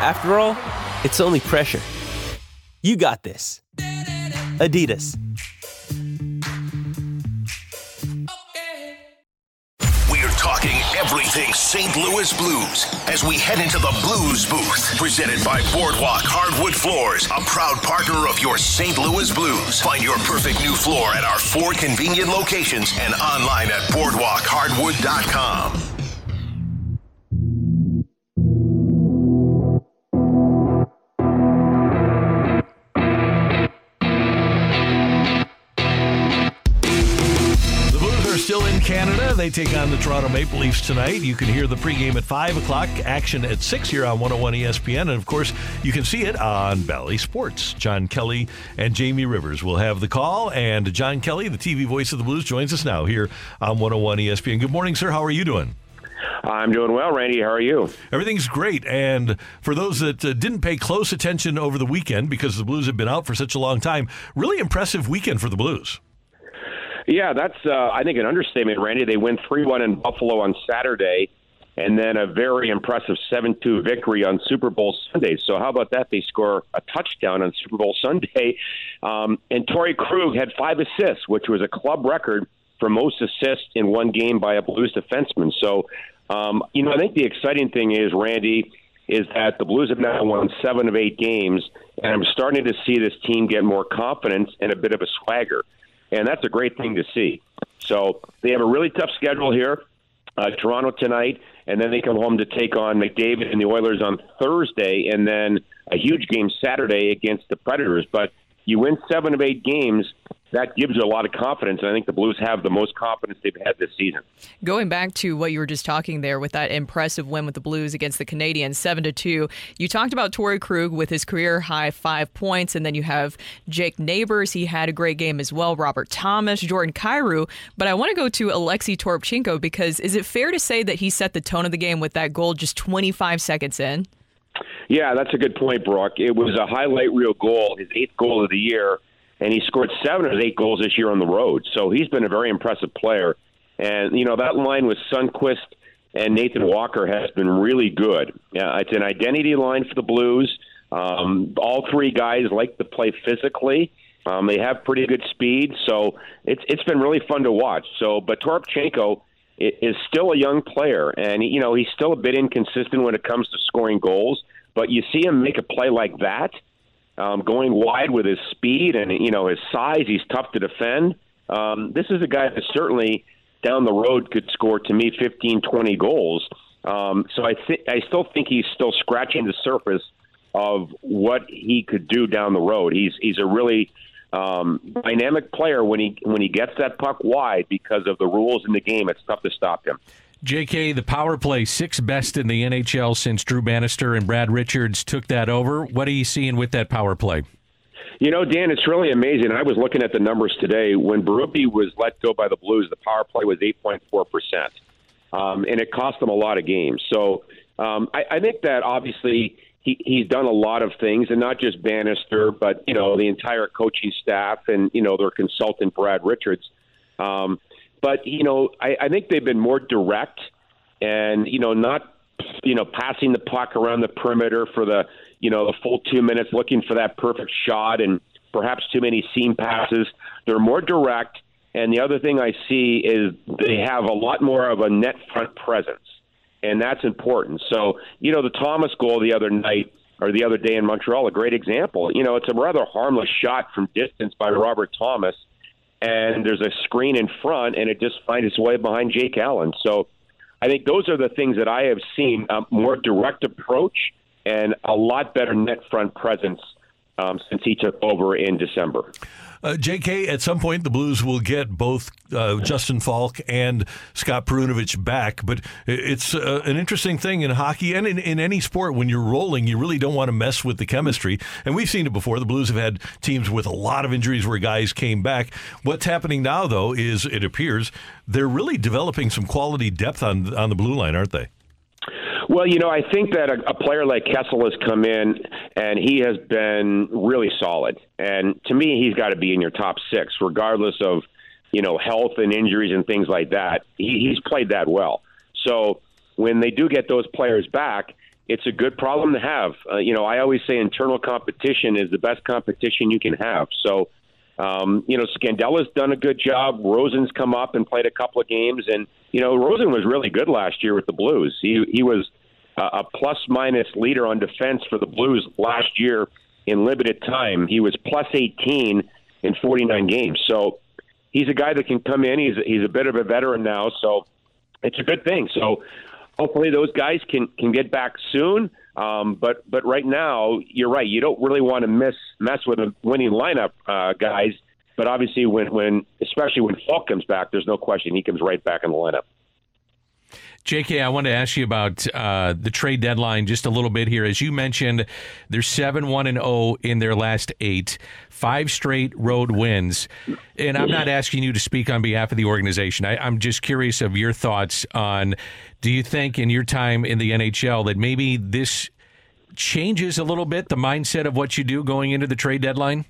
After all, it's only pressure. You got this. Adidas. We're talking everything St. Louis Blues as we head into the Blues Booth. Presented by Boardwalk Hardwood Floors, a proud partner of your St. Louis Blues. Find your perfect new floor at our four convenient locations and online at boardwalkhardwood.com. They take on the Toronto Maple Leafs tonight. You can hear the pregame at 5 o'clock, action at 6 here on 101 ESPN. And of course, you can see it on Bally Sports. John Kelly and Jamie Rivers will have the call. And John Kelly, the TV voice of the Blues, joins us now here on 101 ESPN. Good morning, sir. How are you doing? I'm doing well, Randy. How are you? Everything's great. And for those that uh, didn't pay close attention over the weekend because the Blues have been out for such a long time, really impressive weekend for the Blues. Yeah, that's uh, I think an understatement, Randy. They win three one in Buffalo on Saturday, and then a very impressive seven two victory on Super Bowl Sunday. So how about that? They score a touchdown on Super Bowl Sunday, um, and Torrey Krug had five assists, which was a club record for most assists in one game by a Blues defenseman. So, um, you know, I think the exciting thing is, Randy, is that the Blues have now won seven of eight games, and I'm starting to see this team get more confidence and a bit of a swagger and that's a great thing to see. So they have a really tough schedule here. Uh, Toronto tonight, and then they come home to take on McDavid and the Oilers on Thursday, and then a huge game Saturday against the Predators. But you win seven of eight games, that gives you a lot of confidence. And I think the Blues have the most confidence they've had this season. Going back to what you were just talking there with that impressive win with the Blues against the Canadiens, seven to two. You talked about Torrey Krug with his career high five points, and then you have Jake Neighbors. He had a great game as well. Robert Thomas, Jordan Kyrou. But I want to go to Alexei Toropchenko because is it fair to say that he set the tone of the game with that goal just 25 seconds in? Yeah, that's a good point, Brock. It was a highlight reel goal, his eighth goal of the year and he scored seven his eight goals this year on the road. So he's been a very impressive player. And you know that line with Sundqvist and Nathan Walker has been really good. Yeah, it's an identity line for the Blues. Um, all three guys like to play physically. Um, they have pretty good speed, so it's it's been really fun to watch. So, but Toropchenko is still a young player, and you know he's still a bit inconsistent when it comes to scoring goals. But you see him make a play like that, um, going wide with his speed and you know his size. He's tough to defend. Um, this is a guy that certainly down the road could score to me 15, 20 goals. Um, so I think I still think he's still scratching the surface of what he could do down the road. He's he's a really um, dynamic player when he when he gets that puck wide because of the rules in the game. It's tough to stop him. JK, the power play, sixth best in the NHL since Drew Bannister and Brad Richards took that over. What are you seeing with that power play? You know, Dan, it's really amazing. I was looking at the numbers today. When Berube was let go by the Blues, the power play was 8.4%. Um, and it cost them a lot of games. So um, I, I think that obviously he, he's done a lot of things, and not just Bannister, but, you know, the entire coaching staff and, you know, their consultant, Brad Richards. Um, but you know, I, I think they've been more direct and you know not you know passing the puck around the perimeter for the you know the full two minutes, looking for that perfect shot and perhaps too many seam passes. They're more direct. And the other thing I see is they have a lot more of a net front presence, and that's important. So, you know, the Thomas goal the other night or the other day in Montreal, a great example. You know, it's a rather harmless shot from distance by Robert Thomas, and there's a screen in front, and it just finds its way behind Jake Allen. So I think those are the things that I have seen a more direct approach and a lot better net front presence um, since he took over in December. Uh, JK, at some point, the Blues will get both uh, Justin Faulk and Scott Perunovich back. But it's uh, an interesting thing in hockey and in, in any sport. When you're rolling, you really don't want to mess with the chemistry. And we've seen it before. The Blues have had teams with a lot of injuries where guys came back. What's happening now, though, is it appears they're really developing some quality depth on on the blue line, aren't they? Well, you know, I think that a, a player like Kessel has come in and he has been really solid. And to me, he's got to be in your top six, regardless of you know health and injuries and things like that. He, he's played that well. So when they do get those players back, it's a good problem to have. Uh, you know, I always say internal competition is the best competition you can have. So. Um, you know, Scandella's done a good job. Rosen's come up and played a couple of games, and you know, Rosen was really good last year with the Blues. He he was a plus minus leader on defense for the Blues last year in limited time. He was plus 18 in 49 games. So he's a guy that can come in. He's he's a bit of a veteran now, so it's a good thing. So hopefully those guys can can get back soon. Um, but but right now, you're right. You don't really want to miss mess with a winning lineup, uh, guys. But obviously, when when especially when Faulk comes back, there's no question he comes right back in the lineup. JK, I want to ask you about uh, the trade deadline just a little bit here. As you mentioned, they're 7 1 and 0 in their last eight, five straight road wins. And I'm not asking you to speak on behalf of the organization. I, I'm just curious of your thoughts on do you think in your time in the NHL that maybe this changes a little bit the mindset of what you do going into the trade deadline?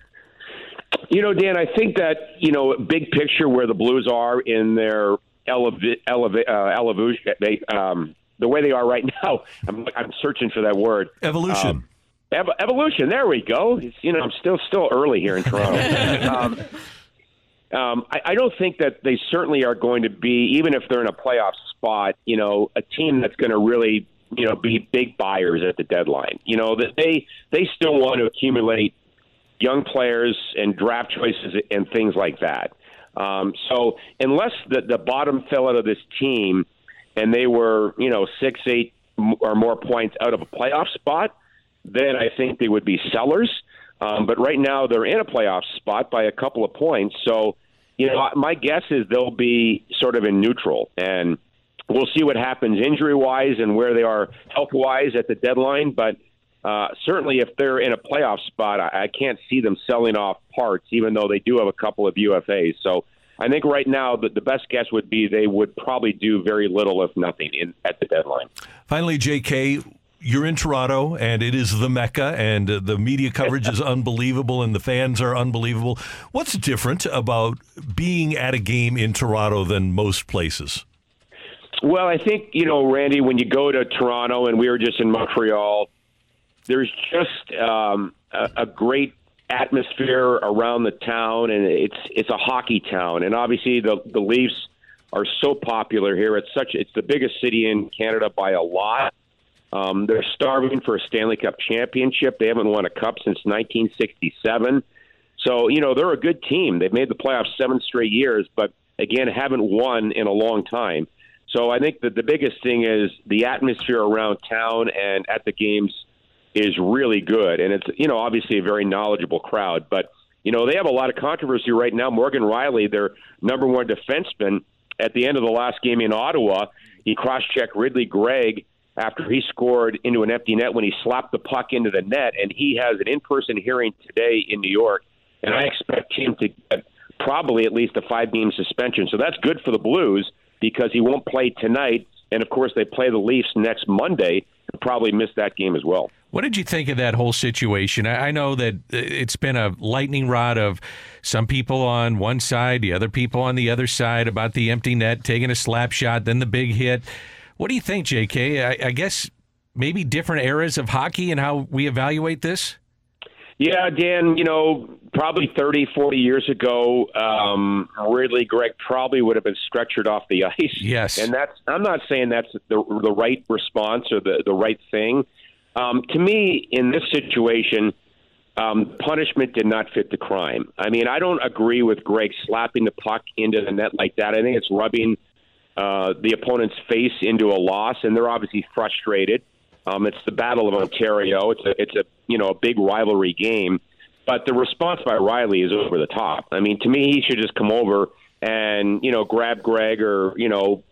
You know, Dan, I think that, you know, big picture where the Blues are in their elevi- elevi- uh, they, um, the way they are right now. I'm, I'm searching for that word. Evolution. Um, ev- evolution. There we go. It's, you know, I'm still still early here in Toronto. um, um, I, I don't think that they certainly are going to be, even if they're in a playoff spot. You know, a team that's going to really, you know, be big buyers at the deadline. You know that they they still want to accumulate young players and draft choices and things like that. Um, so unless the, the bottom fell out of this team and they were, you know, six, eight or more points out of a playoff spot, then I think they would be sellers. Um, but right now they're in a playoff spot by a couple of points. So, you know, my guess is they'll be sort of in neutral. And we'll see what happens injury wise and where they are health wise at the deadline. But uh, certainly, if they're in a playoff spot, I, I can't see them selling off parts, even though they do have a couple of UFAs. So I think right now the, the best guess would be they would probably do very little, if nothing, in at the deadline. Finally, J.K. You're in Toronto, and it is the mecca, and uh, the media coverage is unbelievable, and the fans are unbelievable. What's different about being at a game in Toronto than most places? Well, I think you know, Randy, when you go to Toronto, and we were just in Montreal there's just um, a, a great atmosphere around the town, and it's it's a hockey town, and obviously the the Leafs are so popular here. It's such it's the biggest city in Canada by a lot. Um, they're starving for a Stanley Cup championship. They haven't won a cup since 1967. So you know they're a good team. They've made the playoffs seven straight years, but again haven't won in a long time. So I think that the biggest thing is the atmosphere around town and at the games is really good, and it's you know obviously a very knowledgeable crowd. But you know they have a lot of controversy right now. Morgan Rielly, their number one defenseman, at the end of the last game in Ottawa, he cross-checked Ridly Greig after he scored into an empty net when he slapped the puck into the net, and he has an in-person hearing today in New York, and I expect him to get probably at least a five-game suspension. So that's good for the Blues because he won't play tonight, and of course they play the Leafs next Monday. He'll probably miss that game as well. What did you think of that whole situation? I know that it's been a lightning rod of some people on one side, the other people on the other side about the empty net, taking a slap shot, then the big hit. What do you think, JK? I, I guess maybe different eras of hockey and how we evaluate this? Yeah, Dan, you know, probably 30, 40 years ago, um, Ridly Greig probably would have been stretchered off the ice. Yes. And that's, I'm not saying that's the, the right response or the, the right thing. Um, to me, in this situation, um, punishment did not fit the crime. I mean, I don't agree with Greig slapping the puck into the net like that. I think it's rubbing uh, the opponent's face into a loss, and they're obviously frustrated. Um, it's the Battle of Ontario. It's a it's a you know a big rivalry game. But the response by Rielly is over the top. I mean, to me, he should just come over and you know grab Greig or you know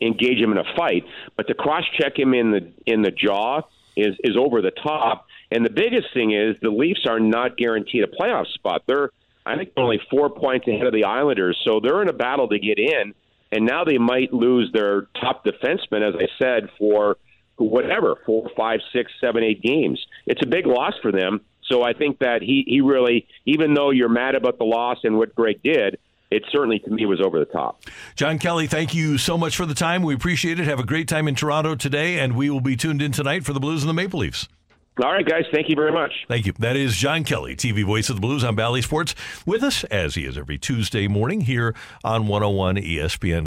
engage him in a fight. But to cross check him in the in the jaw is is over the top. And the biggest thing is the Leafs are not guaranteed a playoff spot. They're I think only four points ahead of the Islanders, so they're in a battle to get in. And now they might lose their top defenseman, as I said, for whatever four, five, six, seven, eight games. It's a big loss for them. So I think that he he really, even though you're mad about the loss and what Greig did, it certainly to me was over the top. John Kelly, thank you so much for the time. We appreciate it. Have a great time in Toronto today, and we will be tuned in tonight for the Blues and the Maple Leafs. All right, guys. Thank you very much. Thank you. That is John Kelly, TV voice of the Blues on Bally Sports, with us as he is every Tuesday morning here on 101 ESPN.